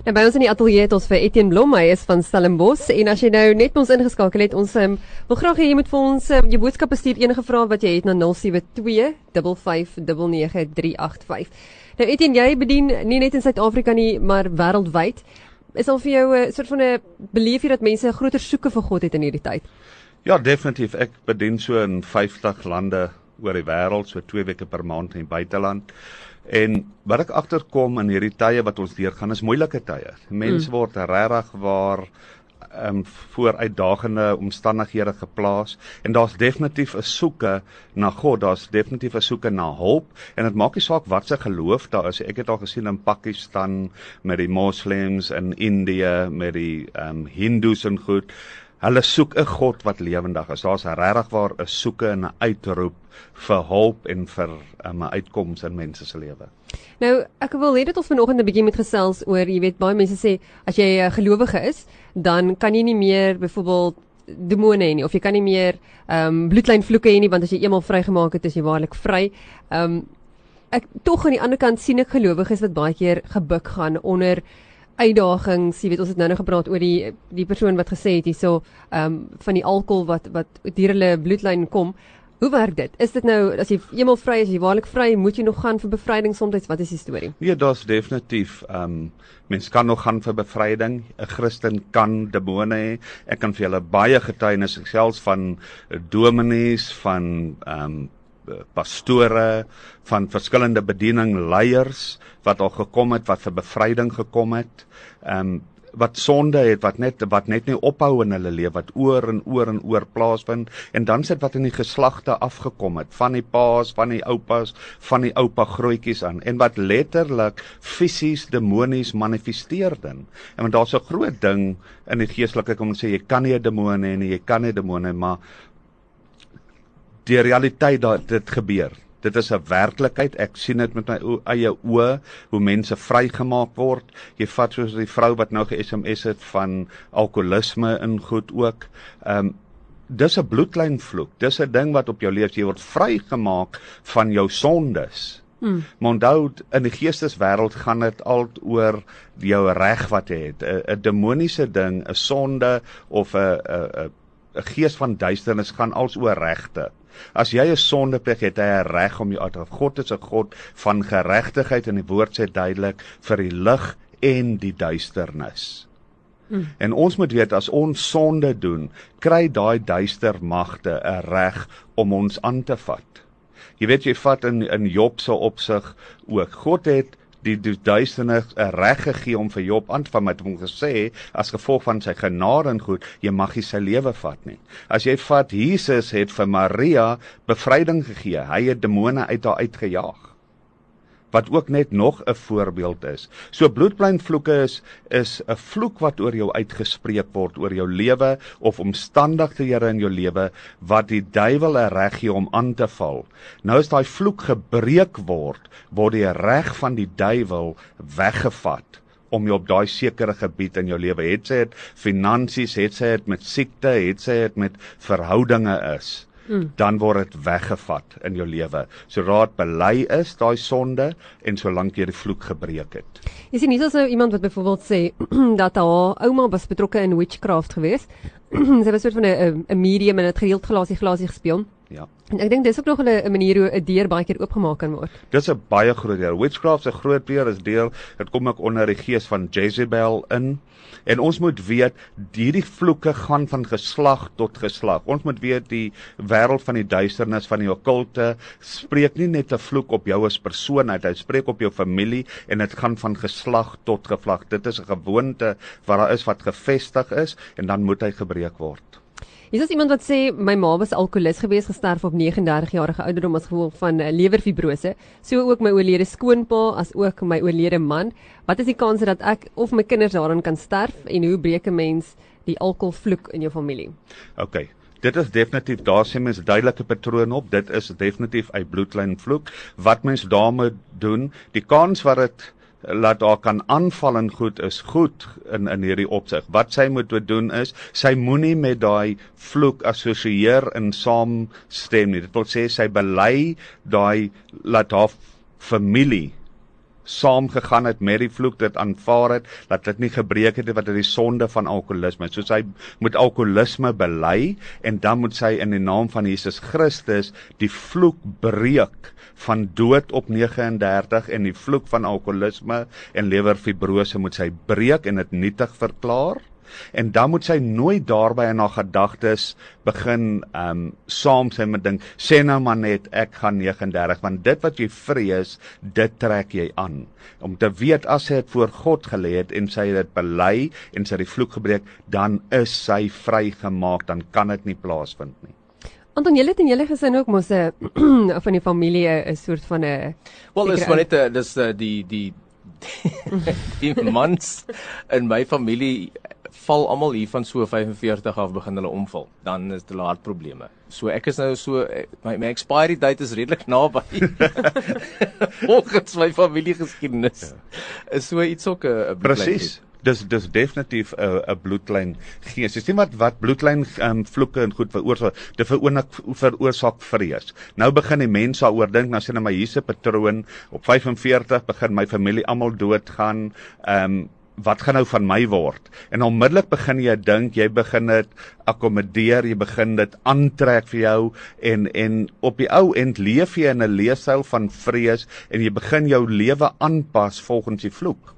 En by ons in die ateljee het ons vir Etienne Blom, hy is van Stellenbosch en as jy nou net ons ingeskakel het, ons um, wil graag hê jy moet vir ons um, jou boodskappe stuur enige vrae wat jy het na 072 5599385. Nou Etienne, jy bedien nie net in Suid-Afrika nie, maar wêreldwyd. Is al vir jou 'n uh, soort van 'n beleef jy dat mense 'n groter soeke vir God het in hierdie tyd? Ja, definitief. Ek bedien so in 50 lande oor die wêreld, so 2 weke per maand in die buiteland. En wat ek agterkom in hierdie tye wat ons deurgaan is moeilike tye. Mense mm. word regtig waar ehm um, voor uitdagende omstandighede geplaas en daar's definitief 'n soeke na God, daar's definitief 'n soeke na hulp en dit maak nie saak wat se geloof daar is. Ek het al gesien in Pakistan met die moslems en Indië met die ehm um, hindoes en goed. Hulle soek 'n God wat lewendig is. Daar's regtig waar 'n soeke en 'n uitroep vir hulp en vir 'n um, uitkoms in mense se lewe. Nou, ek wil hê dit ons vanoggend 'n bietjie met gesels oor, jy weet, baie mense sê as jy 'n gelowige is, dan kan jy nie meer byvoorbeeld demone hê nie of jy kan nie meer ehm um, bloedlyn vloeke hê nie want as jy eenmal vrygemaak het, is jy waarlik vry. Ehm um, ek tog aan die ander kant sien ek gelowiges wat baie keer gebuk gaan onder uitdagings, jy weet ons het nou nou gepraat oor die die persoon wat gesê het hierso ehm um, van die alkohol wat wat deur hulle bloedlyn kom. Hoe werk dit? Is dit nou as jy eenmal vry is, jy waarlik vry, moet jy nog gaan vir bevryding soms? Wat is die storie? Nee, daar's definitief ehm um, mens kan nog gaan vir bevryding. 'n Christen kan demone hê. Ek kan vir julle baie getuienis selfs van dominees van ehm um, pastore van verskillende bediening leiers wat al gekom het wat vir bevryding gekom het. Ehm um, wat sonde het wat net wat net nie ophou in hulle lewe wat oor en oor en oor plaasvind en dan sit wat in die geslagte afgekom het van die paas van die oupas van die oupa grootjies aan en wat letterlik fisies demonies manifesteer dan en want daar's 'n groot ding in die geestelike kom ons sê jy kan nie 'n demoon hê nie jy kan nie hê maar die realiteit dat dit gebeur. Dit is 'n werklikheid. Ek sien dit met my eie oë hoe mense vrygemaak word. Jy vat soos die vrou wat nou ge-SMS het van alkoholisme in goed ook. Ehm um, dis 'n bloedlyn vloek. Dis 'n ding wat op jou leef. Jy word vrygemaak van jou sondes. Hmm. Maar onthou in die geesteswêreld gaan dit al oor jou reg wat jy het. 'n demoniese ding, 'n sonde of 'n 'n 'n gees van duisternis gaan als oor regte. As jy 'n sonde pleeg, het hy 'n reg om jou uit te God is 'n God van geregtigheid en die woord sê duidelik vir die lig en die duisternis. Mm. En ons moet weet as ons sonde doen, kry daai duister magte 'n reg om ons aan te vat. Jy weet jy vat in in Job se opsig ook. God het die die duisternis 'n reg gegee om vir Job aan vat met hom gesê as gevolg van sy genade en goed jy mag nie sy lewe vat nie. As jy vat Jesus het vir Maria bevryding gegee. Hy het demone uit haar uitgejaag wat ook net nog 'n voorbeeld is. So bloedpleinvloeke is is 'n vloek wat oor jou uitgespreek word oor jou lewe of omstandighede in jou lewe wat die duiwel 'n reg gee om aan te val. Nou as daai vloek gebreek word, word die reg van die duiwel weggevat om jou op daai sekere gebied in jou lewe het sy dit finansies het sy dit met siekte het sy dit met verhoudinge is mm. dan word dit weggevat in jou lewe. Sodra dit bely is, daai sonde en solank jy die vloek gebreek het. Jy sien nie so iemand wat byvoorbeeld sê dat haar ouma was betrokke in witchcraft geweest. Sy was soort van 'n 'n medium en het gereeld glasie glasie gespeel. Ja. En ek dink dis ook nog 'n manier hoe 'n deur baie keer oopgemaak kan word. Dis 'n baie groot deur. Witchcraft se groot deur is deel, dit kom ook onder die gees van Jezebel in. En ons moet weet hierdie vloeke gaan van geslag tot geslag. Ons moet weet die wêreld van die duisternis van die okkulte spreek nie net 'n vloek op jou as persoon uit, hy spreek op jou familie en dit gaan van geslag tot geslag. Dit is 'n gewoonte wat daar is wat gevestig is en dan moet hy gebreek word. Hier is iemand wat sê my ma was alkolikus gewees gesterf op 39 jarige ouderdom as gevolg van uh, lewerfibrose. So ook my oorlede skoonpa as ook my oorlede man. Wat is die kans dat ek of my kinders daaraan kan sterf en hoe breek 'n mens die alkoholvloek in jou familie? OK. Dit is definitief daar sien mens duidelike patrone op. Dit is definitief 'n bloedlyn vloek. Wat mens daarmee doen, die kans wat dit laat haar kan aanval en goed is goed in in hierdie opsig. Wat sy moet doen is sy moenie met daai vloek assosieer in saamstem nie. Dit wil sê sy bely daai laat haar familie saam gegaan het met die vloek dit aanvaar het dat dit nie gebreek het wat is die sonde van alkoholisme soos hy moet alkoholisme bely en dan moet sy in die naam van Jesus Christus die vloek breek van dood op 39 en die vloek van alkoholisme en lewerfibrose moet sy breek en dit nietig verklaar en dan moet sy nooit daarby in haar gedagtes begin um, saam sy met ding sê nou maar net ek gaan 39 want dit wat jy vrees dit trek jy aan. Om te weet as sy dit voor God gelê het en sy dit bely en sy die vloek gebreek dan is sy vrygemaak dan kan dit nie plaasvind nie. Anton, julle het in julle gesin ook mos 'n van die familie 'n soort van 'n Wel, dis maar net dis die die die mans in my familie val almal hier van so 45 af begin hulle omval. Dan is dit laat probleme. So ek is nou so my, my expiry date is redelik naby. Volgens my familiegeskiedenis ja. is so iets ook 'n Presies. Dis dis definitief 'n 'n bloedlyn gees. Dis nie wat wat bloedlyn um, vloeke en goed veroorsaak. Dit veroorsaak veroorsaak vrees. Nou begin die mense daaroor dink, nou sien hulle my hierse patroon op 45 begin my familie almal doodgaan. Ehm um, wat gaan nou van my word? En onmiddellik begin jy dink, jy begin dit akkommodeer, jy begin dit aantrek vir jou en en op die ou end leef jy in 'n leefstyl van vrees en jy begin jou lewe aanpas volgens die vloek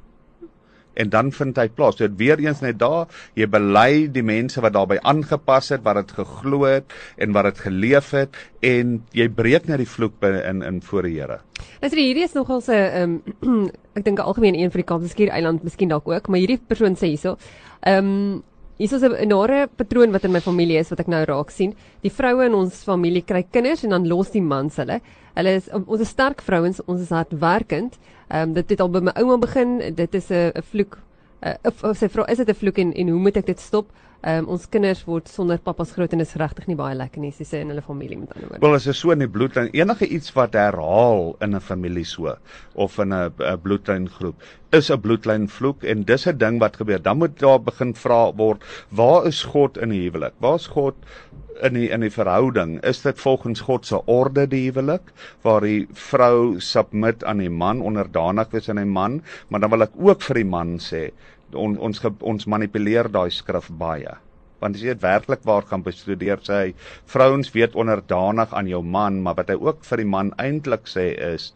en dan vind hy plaas. Dit weer eens net daar, jy bely die mense wat daarbey aangepas het, wat dit geglo het en wat dit geleef het en jy breek net die vloek in in voor die Here. Dis hierdie is nogal 'n ehm um, ek dink algemeen een vir die Kaapse Skuur eiland miskien dalk ook, maar hierdie persoon sê hierso. Ehm um, is 'n nare patroon wat in my familie is wat ek nou raak sien. Die vroue in ons familie kry kinders en dan los die mans hulle. Hulle is ons is sterk vrouens, ons is hardwerkend. Ehm um, dit het al by my ouma begin. Dit is 'n vloek. Uh, of, of sy vra, is dit 'n vloek en en hoe moet ek dit stop? Um, ons kinders word sonder pappas groot en is regtig nie baie lekker nie, sê in hulle familie met ander woorde. Wel, as is so in die bloedlyn, enige iets wat herhaal in 'n familie so of in 'n bloedlyn groep is 'n bloedlyn vloek en dis 'n ding wat gebeur. Dan moet daar begin vra word, waar is God in die huwelik? Waar is God in die in die verhouding is dit volgens God se orde die huwelik waar die vrou submit aan die man onderdanig is aan die man maar dan wil ek ook vir die man sê on, ons ons manipuleer daai skrif baie. Want as jy dit werklik waar gaan bestudeer sê hy vrouens weet onderdanig aan jou man maar wat hy ook vir die man eintlik sê is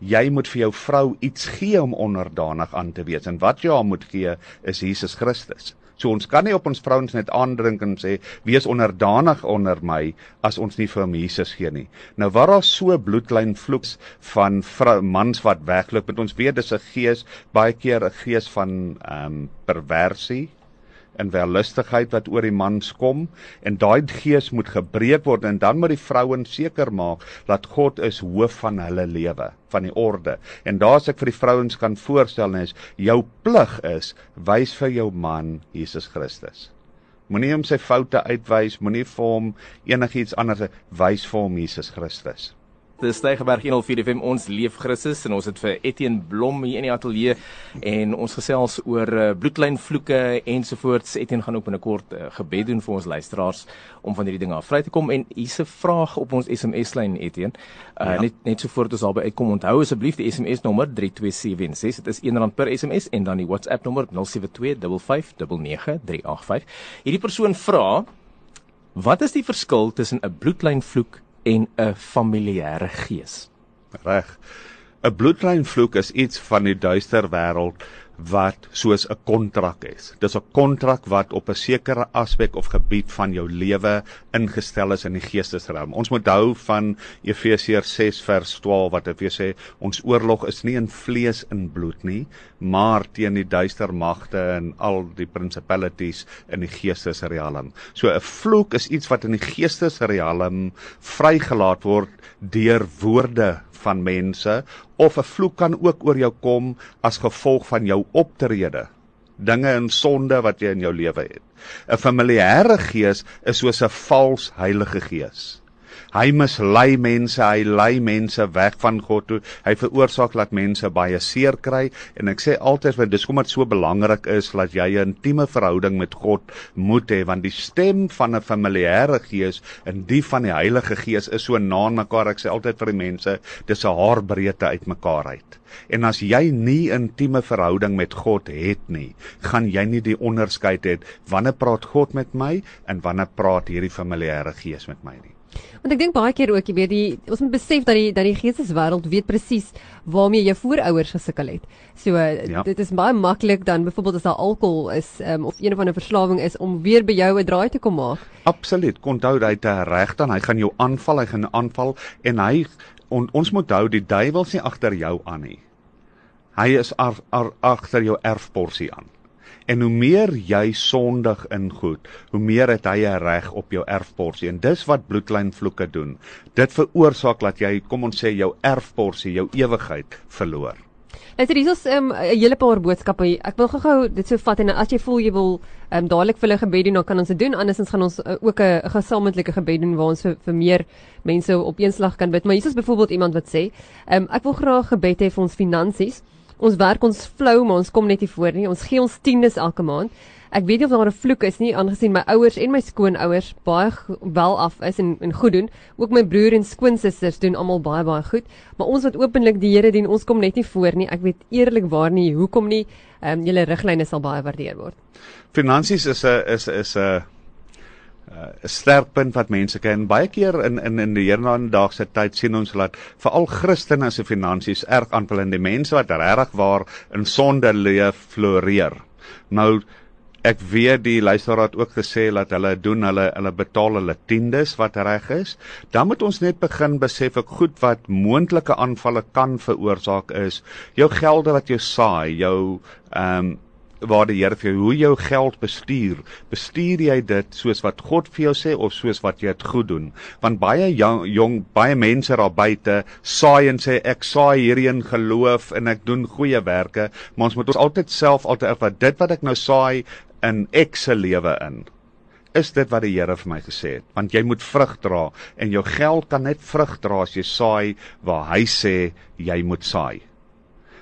jy moet vir jou vrou iets gee om onderdanig aan te wees. En wat jy haar moet gee is Jesus Christus So ons kan nie op ons vrouens net aandrink en sê wees onderdanig onder my as ons nie vir hom Jesus gee nie. Nou waar daar so bloedlyn vloeks van vrou mans wat wegloop met ons weet dis 'n gees baie keer 'n gees van ehm um, perversie en wellustigheid wat oor die mans kom. En daai gees moet gebreek word en dan moet die vrouens seker maak dat God is hoof van hulle lewe van die orde. En daar's ek vir die vrouens kan voorstel is jou plig is wys vir jou man Jesus Christus. Moenie hom sy foute uitwys moenie vir hom enigiets anders wys vir hom Jesus Christus Dis Stygerberg 104 FM ons leef Christus en ons het vir Etienne Blom hier in die ateljee en ons gesels oor uh, bloedlyn vloeke ensovoorts. Etienne gaan ook binnekort uh, gebed doen vir ons luisteraars om van hierdie dinge af vry te kom en hier's 'n vraag op ons SMS lyn Etienne. Uh, ja. net net so voort as albei uitkom onthou asseblief die SMS nommer 32716. Dit is R1 per SMS en dan die WhatsApp nommer 0725599385. Hierdie persoon vra Wat is die verskil tussen 'n bloedlyn vloek en 'n familiêre gees. Reg. 'n Bloedlynvloek is iets van die duister wêreld wat soos 'n kontrak is. Dis 'n kontrak wat op 'n sekere aspek of gebied van jou lewe ingestel is in die geestesruim. Ons moet hou van Efesiërs 6 vers 12 wat dit weer sê, ons oorlog is nie in vlees en bloed nie, maar teen die duister magte en al die principalities in die geestesrealm. So 'n vloek is iets wat in die geestesrealm vrygelaat word deur woorde van mense of 'n vloek kan ook oor jou kom as gevolg van jou optrede. Dinge en sonde wat jy in jou lewe het. 'n familiêre gees is soos 'n vals heilige gees Hy mislei mense, hy lei mense weg van God toe. Hy veroorsaak dat mense baie seer kry en ek sê altyd want dis hoekom dit so belangrik is dat jy 'n intieme verhouding met God moet hê want die stem van 'n familiêre gees en die van die Heilige Gees is so na mekaar. Ek sê altyd vir die mense, dis 'n haarbreedte uitmekaar uit. En as jy nie 'n intieme verhouding met God het nie, gaan jy nie die onderskeid hê wanneer praat God met my en wanneer praat hierdie familiêre gees met my nie. Want ek dink baie keer ook, jy weet, die ons moet besef dat die dat die geesteswêreld weet presies waarmee jou voorouders gesukkel het. So ja. dit is baie maklik dan byvoorbeeld as daar alkohol is um, of een of ander verslawing is om weer by jou 'n draai te kom maak. Absoluut. Onthou hy het 'n reg dan, hy gaan jou aanval, hy gaan aanval en hy on, ons moet hou die duiwel is nie agter jou aan nie. Hy is agter jou erfporsie aan. En hoe meer jy sondig in goed, hoe meer het hy 'n reg op jou erfporsie. En dis wat bloedlynvloeke doen. Dit veroorsaak dat jy, kom ons sê, jou erfporsie, jou ewigheid verloor. Dit is ons 'n um, hele paar boodskappe. Ek wil gou-gou dit so vat en as jy voel jy wil ehm um, dadelik vir hulle gebed doen, dan kan ons dit doen. Andersins gaan ons uh, ook 'n gesamentlike gebed doen waar ons vir, vir meer mense op een slag kan bid. Maar hier is byvoorbeeld iemand wat sê, ehm um, ek wil graag gebed hê vir ons finansies. Ons werk ons flou, maar ons kom net nie voor nie. Ons gee ons tiendes elke maand. Ek weet nie of daar 'n vloek is nie, aangesien my ouers en my skoonouers baie wel af is en en goed doen. Ook my broer en skoonsusters doen almal baie baie goed, maar ons wat openlik die Here dien, ons kom net nie voor nie. Ek weet eerlikwaar nie hoekom nie. Ehm um, julle riglyne sal baie waardeer word. Finansies is 'n is is 'n 'n uh, sterk punt wat mense ken. Baie keer in in in die hierdaagse tyd sien ons dat veral Christene se finansies erg aanval en die mense wat regtig waar in sonde leef floreer. Nou ek weet die luisteraar het ook gesê dat hulle doen hulle hulle betaal hulle tiendes wat reg is. Dan moet ons net begin besef ek goed wat moontlike aanvalle kan veroorsaak is jou gelde wat jy saai, jou ehm um, waar die Here vir jou hoe jou geld bestuur. Bestuur jy dit soos wat God vir jou sê of soos wat jy dit goed doen? Want baie jong, jong baie mense daar buite saai en sê ek saai hierheen geloof en ek doen goeie werke, maar ons moet ons altyd self altyd wat dit wat ek nou saai in ek se lewe in is dit wat die Here vir my gesê het want jy moet vrug dra en jou geld kan net vrug dra as jy saai waar hy sê jy moet saai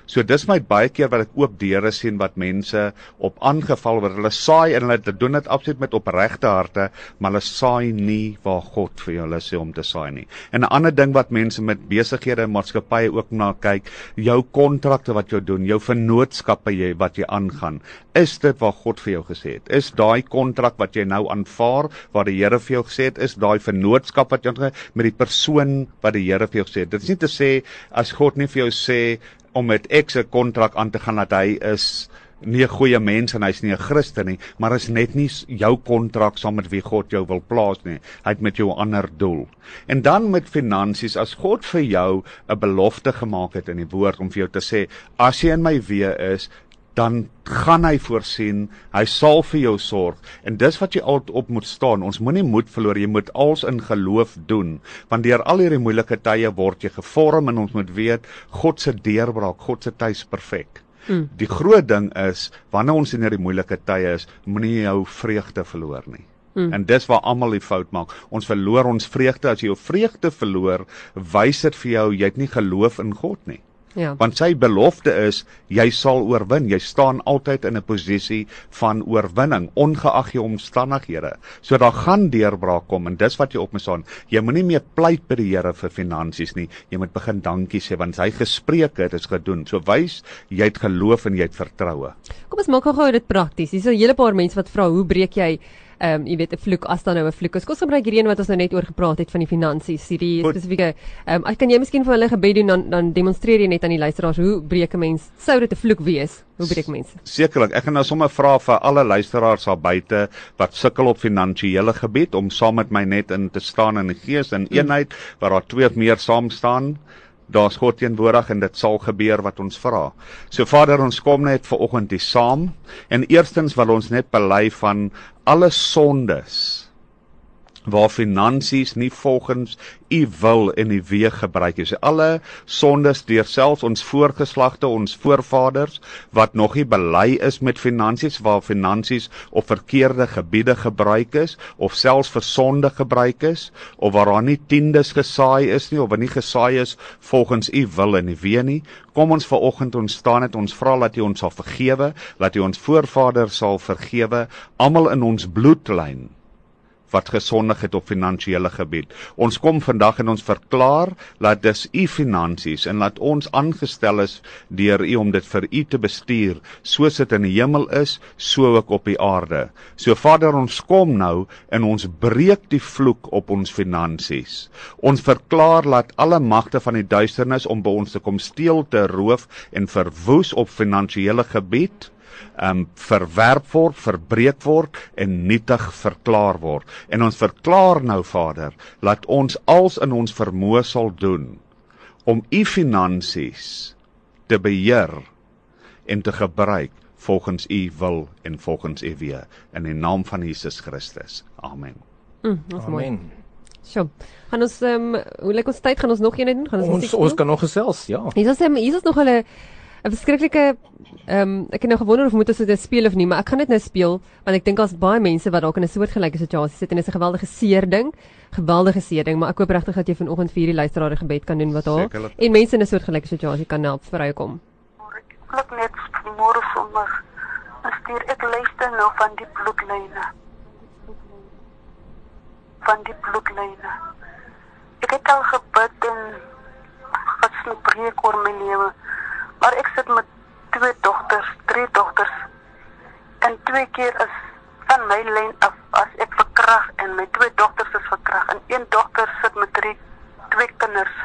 So dis my baie keer wat ek oop deure sien wat mense op aangeval word. Hulle saai en hulle doen dit absoluut met opregte harte, maar hulle saai nie waar God vir hulle sê om te saai nie. En 'n ander ding wat mense met besighede en maatskappye ook na kyk, jou kontrakte wat jy doen, jou vennootskappe jy wat jy aangaan, is dit wat God vir jou gesê het? Is daai kontrak wat jy nou aanvaar, wat die Here vir jou gesê het, is daai vennootskap wat jy met die persoon wat die Here vir jou gesê het? Dit is nie te sê as God nie vir jou sê om met X 'n kontrak aan te gaan dat hy is nie 'n goeie mens en hy's nie 'n Christen nie, maar is net nie jou kontrak saam met wie God jou wil plaas nie. Hy het met jou 'n ander doel. En dan met finansies, as God vir jou 'n belofte gemaak het in die woord om vir jou te sê, as jy in my weë is, dan gaan hy voorsien, hy sal vir jou sorg en dis wat jy altyd op moet staan. Ons moenie moed verloor, jy moet als in geloof doen, want deur al hierdie moeilike tye word jy gevorm en ons moet weet God se deurbraak, God se tyd is perfek. Hmm. Die groot ding is wanneer ons in hierdie moeilike tye is, moenie jou vreugde verloor nie. Hmm. En dis waar almal die fout maak. Ons verloor ons vreugde as jy jou vreugde verloor, wys dit vir jou jy het nie geloof in God nie. Ja. Want sy belofte is jy sal oorwin. Jy staan altyd in 'n posisie van oorwinning ongeag jou omstandighede. So daar gaan deurbraak kom en dis wat jy op moet staan. Jy moenie meer pleit by die Here vir finansies nie. Jy moet begin dankie sê want hy gespreek het, is gedoen. So wys jy het geloof en jy het vertroue. Kom ons maak gou-gou dit prakties. Hier's 'n hele paar mense wat vra hoe breek jy ehm um, jy weet 'n vloek as dan nou 'n vloek is. Kom ons gebruik hierdie een wat ons nou net oor gepraat het van die finansies, hierdie spesifieke ehm um, kan jy miskien vir hulle gebed doen dan dan demonstreer jy net aan die luisteraars hoe breek 'n mens sou dit 'n vloek wees? Hoe breek mense? Sekerlik. Ek gaan nou sommer vra vir alle luisteraars daar buite wat sukkel op finansiële gebied om saam met my net in te staan in die gees in hmm. eenheid waar daar twee of meer saam staan daar's God teenwoordig en dit sal gebeur wat ons vra. So Vader, ons kom net ver oggend hier saam en eerstens wil ons net bely van alle sondes waar finansies nie volgens u wil en u weeg gebruik is. Alle sondes deur selfs ons voorgeslagte, ons voorvaders wat nog nie bely is met finansies waar finansies op verkeerde gebiede gebruik is of selfs vir sonde gebruik is of waar daar nie tiendes gesaai is nie of wat nie gesaai is volgens u wil en u weeg nie. Kom ons vanoggend ons staan dit ons vra dat U ons sal vergewe, dat U ons voorvaders sal vergewe, almal in ons bloedlyn wat gesondig het op finansiële gebied. Ons kom vandag en ons verklaar dat dis u finansies en laat ons aangestel is deur u om dit vir u te bestuur, soos dit in die hemel is, so ook op die aarde. So Vader, ons kom nou en ons breek die vloek op ons finansies. Ons verklaar dat alle magte van die duisternis om by ons te kom steel, te roof en verwoes op finansiële gebied um verwerp word, verbreek word en nietig verklaar word. En ons verklaar nou Vader, laat ons als in ons vermoë sal doen om u finansies te beheer en te gebruik volgens u wil en volgens u weë in die naam van Jesus Christus. Amen. Mm, Amen. Sjoe. Gaan ons ehm um, hoe lyk ons tyd gaan ons nog een doen? Gaan ons ons, ons kan nog gesels, ja. Is hier is nog hulle 'n verskriklike ehm um, ek het nou gewonder of moet ons dit speel of nie, maar ek gaan dit nou speel want ek dink daar's baie mense wat dalk in 'n soortgelyke situasie sit en dit is 'n geweldige seer ding, geweldige seer ding, maar ek hoop regtig dat jy vanoggend vir hierdie luisteraar 'n gebed kan doen wat haar en mense in 'n soortgelyke situasie kan help vir kom. Ek net môre sommer stuur ek luister nou van die bloedlyne. Van die bloedlyne. Ek het al gebid en gespreek oor my lewe. Maar ek sit met twee dogters, drie dogters. En twee keer is van my lyn af as ek verkrag en my twee dogters is verkrag en een dogter sit met drie twee kinders.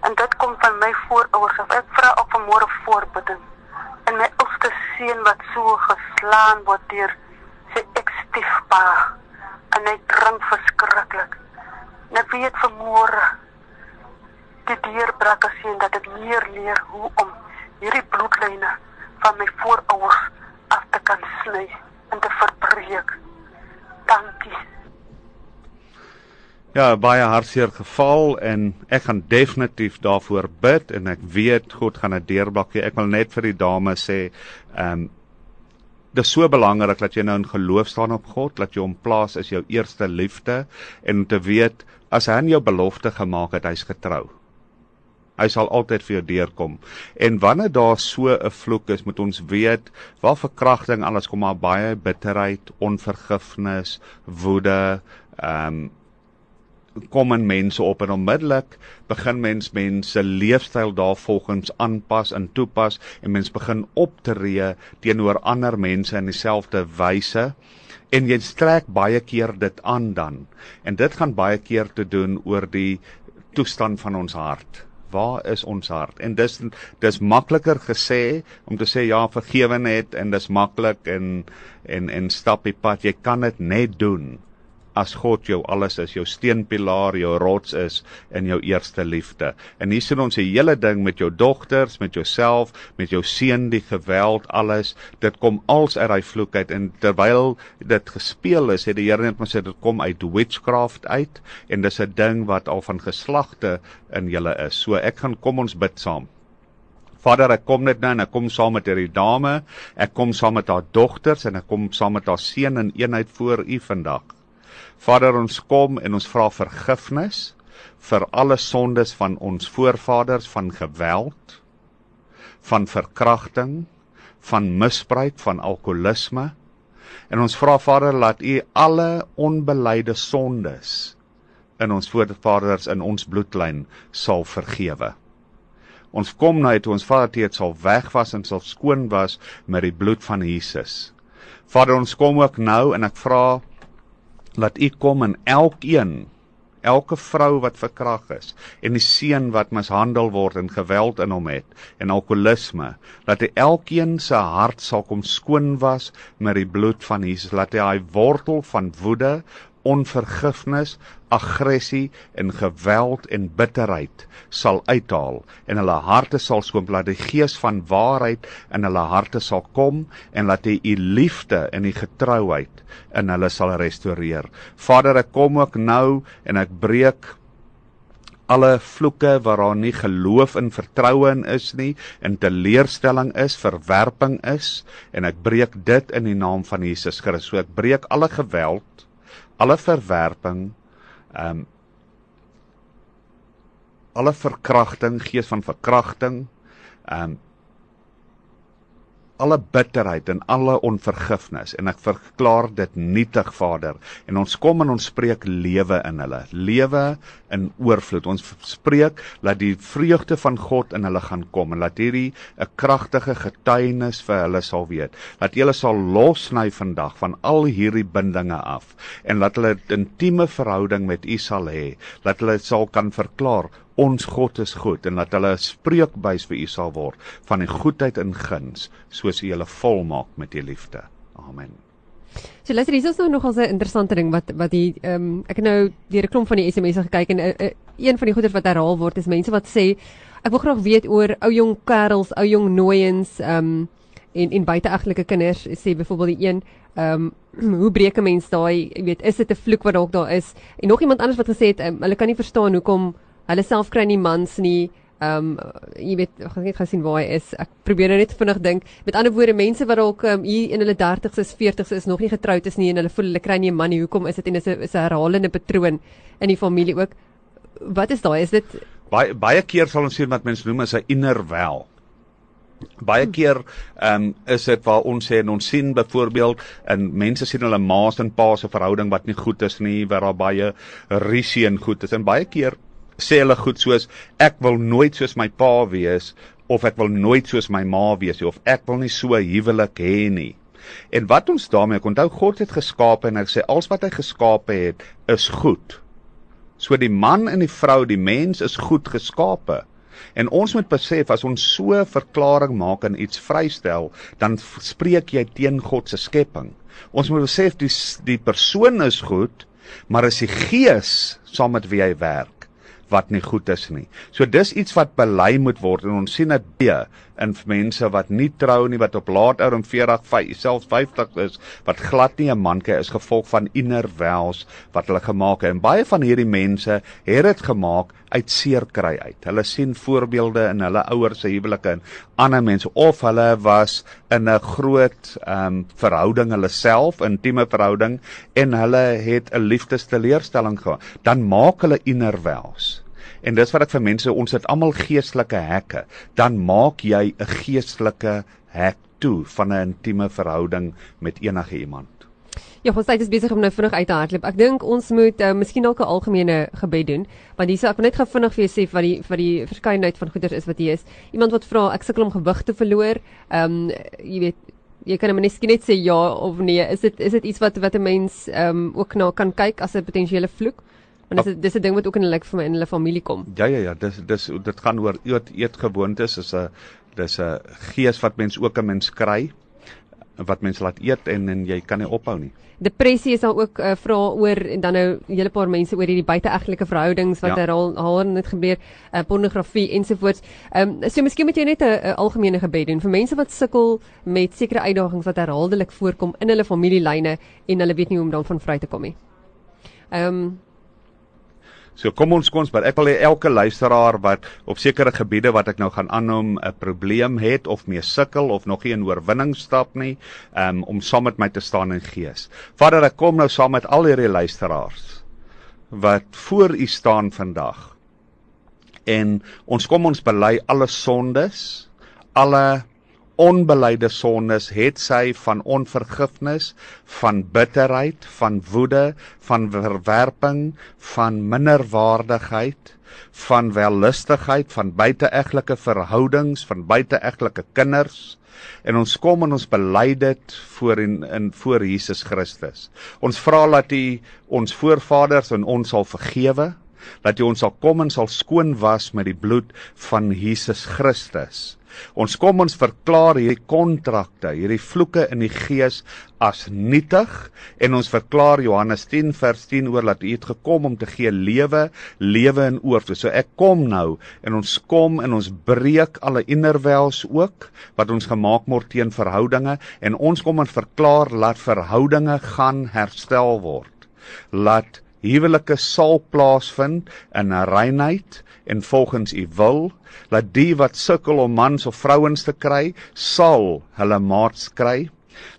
En dit kom van my voorouers af. Ek vra ook vanmôre voorbidding. En my oudste seun wat so geslaan word deur sy ekstiefpa en hy drink verskriklik. Net weet vanmôre die deurbrak as sien dat ek meer leer hoe om hierdie bloedlyne van my voorouers af te kan sny en te verbreek. Dankie. Ja, baie hartseer geval en ek gaan definitief daarvoor bid en ek weet God gaan 'n deurbrak. Ek wil net vir die dame sê, ehm um, Dit is so belangrik dat jy nou in geloof staan op God, dat jy hom plaas as jou eerste liefde en te weet as hy aan jou belofte gemaak het, hy's getrou. Hy sal altyd vir jou deurkom. En wanneer daar so 'n vloek is, moet ons weet, waar verkrachting alles kom maar baie bitterheid, onvergifnis, woede, ehm um, kom in mense op en onmiddellik begin mens mense leefstyl daarvolgens aanpas en toepas en mens begin optree teenoor ander mense in dieselfde wyse en jy trek baie keer dit aan dan en dit gaan baie keer te doen oor die toestand van ons hart waar is ons hart? En dis dis makliker gesê om te sê ja, vergewe net en dis maklik en en en stap die pad. Jy kan dit net doen as God jou alles is, jou steunpilaar, jou rots is in jou eerste liefde. En hier sien ons die hele ding met jou dogters, met jouself, met jou seun, die geweld, alles, dit kom als uit daai vloek uit en terwyl dit gespeel is, het die Here net maar sê dit kom uit witchcraft uit en dis 'n ding wat al van geslagte in julle is. So ek gaan kom ons bid saam. Vader, ek kom net nou en ek kom saam met hierdie dame. Ek kom saam met haar dogters en ek kom saam met haar seun in eenheid voor U vandag. Vader, ons kom en ons vra vergifnis vir alle sondes van ons voorvaders van geweld, van verkrachting, van misbruik, van alkoholisme. En ons vra Vader, laat U alle onbeleide sondes in ons voorvaders in ons bloedlyn sal vergewe. Ons kom nou uit ons Vader dit sal wegwas en sal skoon was met die bloed van Jesus. Vader, ons kom ook nou en ek vra laat u kom in elkeen elke vrou wat verkrag is en die seun wat mishandel word en geweld in hom het en alkoholisme laat hy elkeen se hart sal kom skoon was met die bloed van Jesus. Laat hy daai wortel van woede onvergifnis, aggressie en geweld en bitterheid sal uithaal en hulle harte sal skoon laat die gees van waarheid in hulle harte sal kom en laat hy u liefde en die getrouheid in hulle sal restoreer. Vader, ek kom ook nou en ek breek alle vloeke waaraan nie geloof en vertroue in is nie, in teleurstelling is, verwerping is en ek breek dit in die naam van Jesus Christus. So ek breek alle geweld alle verwerping ehm um, alle verkrachting gees van verkrachting ehm um, alle bitterheid en alle onvergifnis en ek verklaar dit nietig Vader en ons kom en ons spreek lewe in hulle. Lewe in oorvloed. Ons spreek dat die vreugde van God in hulle gaan kom en dat hierdie 'n kragtige getuienis vir hulle sal weet. Dat hulle sal losny vandag van al hierdie bindinge af en dat hulle 'n intieme verhouding met U sal hê. Dat hulle sal kan verklaar ons God is goed en dat hulle 'n spreekbuis vir u sal word van die goedheid en guns soos u hulle volmaak met u liefde. Amen. So luister, hier is nou nog 'n interessante ding wat wat hier ehm um, ek het nou deur 'n klomp van die SMS'e gekyk en uh, uh, een van die goeders wat herhaal word is mense wat sê ek wil graag weet oor ou jong kerels, ou jong nooiens ehm um, en en buiteegtelike kinders sê byvoorbeeld die een ehm um, hoe breek 'n mens daai weet is dit 'n vloek wat dalk daar is en nog iemand anders wat gesê het um, hulle kan nie verstaan hoekom hulle self kry nie mans nie. Ehm um, jy weet ek het net gesien waar hy is. Ek probeer nou net vinnig dink. Met ander woorde mense wat dalk um, hier in hulle 30's is, 40's is nog nie getroud is nie en hulle voel hulle kry nie 'n man nie. Hoekom is dit en is 'n is 'n herhalende patroon in die familie ook? Wat is daai? Is dit baie baie keer sal ons sien wat mense noem as 'n inner wel. Baie keer ehm um, is dit waar ons sê en ons sien byvoorbeeld in mense sien hulle ma's en pa's se verhouding wat nie goed is nie, waar daar baie risie en goed is en baie keer sê hulle goed soos ek wil nooit soos my pa wees of ek wil nooit soos my ma wees of ek wil nie so huwelik hê nie. En wat ons daarmee onthou God het geskaap en hy sê alles wat hy geskaap het is goed. So die man en die vrou, die mens is goed geskape. En ons moet besef as ons so 'n verklaring maak en iets vrystel, dan spreek jy teen God se skepping. Ons moet besef die die persoon is goed, maar is die gees saam met wie hy werk wat nie goed is nie. So dis iets wat bely moet word en ons sien dit baie in mense wat nie trou nie wat op laat ouderdom 40, 50, selfs 50 is wat glad nie 'n man kry is gevolg van inner wells wat hulle gemaak het. En baie van hierdie mense het dit gemaak uit seer kry uit. Hulle sien voorbeelde in hulle ouers se huwelike en ander mense of hulle was in 'n groot ehm um, verhouding hulle self, intieme verhouding en hulle het 'n liefdesteleurstelling gehad. Dan maak hulle inner wells. En dis wat ek vir mense ons het almal geestelike hekke. Dan maak jy 'n geestelike hek toe van 'n intieme verhouding met enige iemand. Ja, ons tyd is besig om nou vinnig uit te hardloop. Ek dink ons moet uh, miskien dalk 'n algemene gebed doen, want hierse ek wil net gou vinnig vir jou sê wat die wat die verskeidenheid van goeders is wat hier is. Iemand wat vra ek sukkel om gewig te verloor. Ehm um, jy weet jy kan net miskien net sê ja of nee. Is dit is dit iets wat wat 'n mens ehm um, ook na kan kyk as 'n potensiële vloek? Want dis dis 'n ding wat ook in hulle in hulle familie kom. Ja ja ja, dis dis dit gaan oor eet eetgewoontes is 'n dis 'n gees wat mens ook 'n mens kry wat mense laat eet en en jy kan nie ophou nie. Depressie is daar ook uh, vra oor en dan nou 'n hele paar mense oor hierdie buiteegtelike verhoudings wat ja. herhaal haar net gebeur, uh, pornografie ensovoorts. Ehm um, so miskien moet jy net 'n algemene gebed doen vir mense wat sukkel met sekere uitdagings wat herhaaldelik voorkom in hulle familielyne en hulle weet nie hoe om daarvan vry te kom nie. Ehm um, So kom ons kom ons maar ek wil hê elke luisteraar wat op sekere gebiede wat ek nou gaan aannoem 'n probleem het of mee sukkel of nog nie in oorwinning stap nie, um, om saam met my te staan in gees. Vader, ek kom nou saam met al hierdie luisteraars wat voor U staan vandag. En ons kom ons bely alle sondes, alle onbeleide sondes het sy van onvergifnis, van bitterheid, van woede, van verwerping, van minderwaardigheid, van wellustigheid, van buiteegtelike verhoudings, van buiteegtelike kinders en ons kom en ons bely dit voor in, in voor Jesus Christus. Ons vra dat U ons voorvaders en ons sal vergewe dat U ons sal kom en sal skoon was met die bloed van Jesus Christus. Ons kom ons verklaar hierdie kontrakte, hierdie vloeke in die gees as nietig en ons verklaar Johannes 10 vers 10 oor dat U het gekom om te gee lewe, lewe in oorvloed. So ek kom nou en ons kom en ons breek alle innerwels ook wat ons gemaak word teen verhoudinge en ons kom en verklaar laat verhoudinge gaan herstel word. Laat huwelike sal plaasvind in reinheid en volgens u wil laat die wat sukkel om mans of vrouens te kry sal hulle maats kry.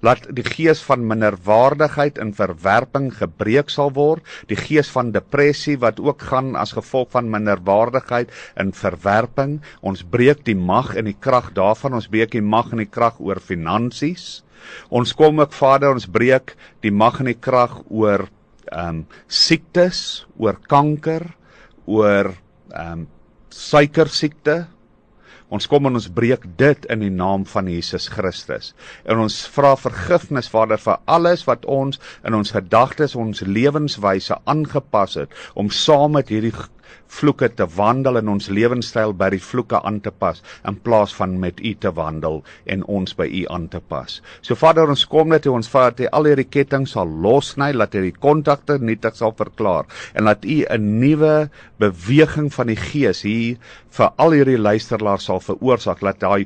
Laat die gees van minderwaardigheid en verwerping gebreek sal word. Die gees van depressie wat ook gaan as gevolg van minderwaardigheid en verwerping. Ons breek die mag en die krag daarvan. Ons breek die mag en die krag oor finansies. Ons kom ook Vader ons breek die mag en die krag oor ehm um, siektes, oor kanker, oor ehm um, suikersiekte. Ons kom en ons breek dit in die naam van Jesus Christus. En ons vra vergifnis Vader vir alles wat ons in ons gedagtes, ons lewenswyse aangepas het om saam met hierdie vloeke te wandel en ons lewenstyl by die vloeke aan te pas in plaas van met U te wandel en ons by U aan te pas. So Vader, ons kom net toe ons vat dat al hierdie kettinge sal losny, laat hierdie kontakte nietig sal verklaar en laat U 'n nuwe beweging van die Gees hier vir al hierdie luisteraars sal veroorsaak dat daai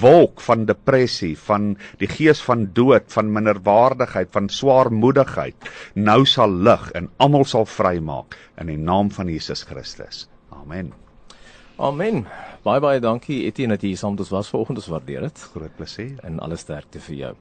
wolk van depressie, van die gees van dood, van minderwaardigheid, van swaarmoedigheid nou sal lig en almal sal vrymaak in die naam van Jesus Christus. Amen. Amen. Baie baie dankie Etienne dat jy saam met ons was vanoggend. Ons waardeer dit. Groot plesier. En alle sterkte vir jou.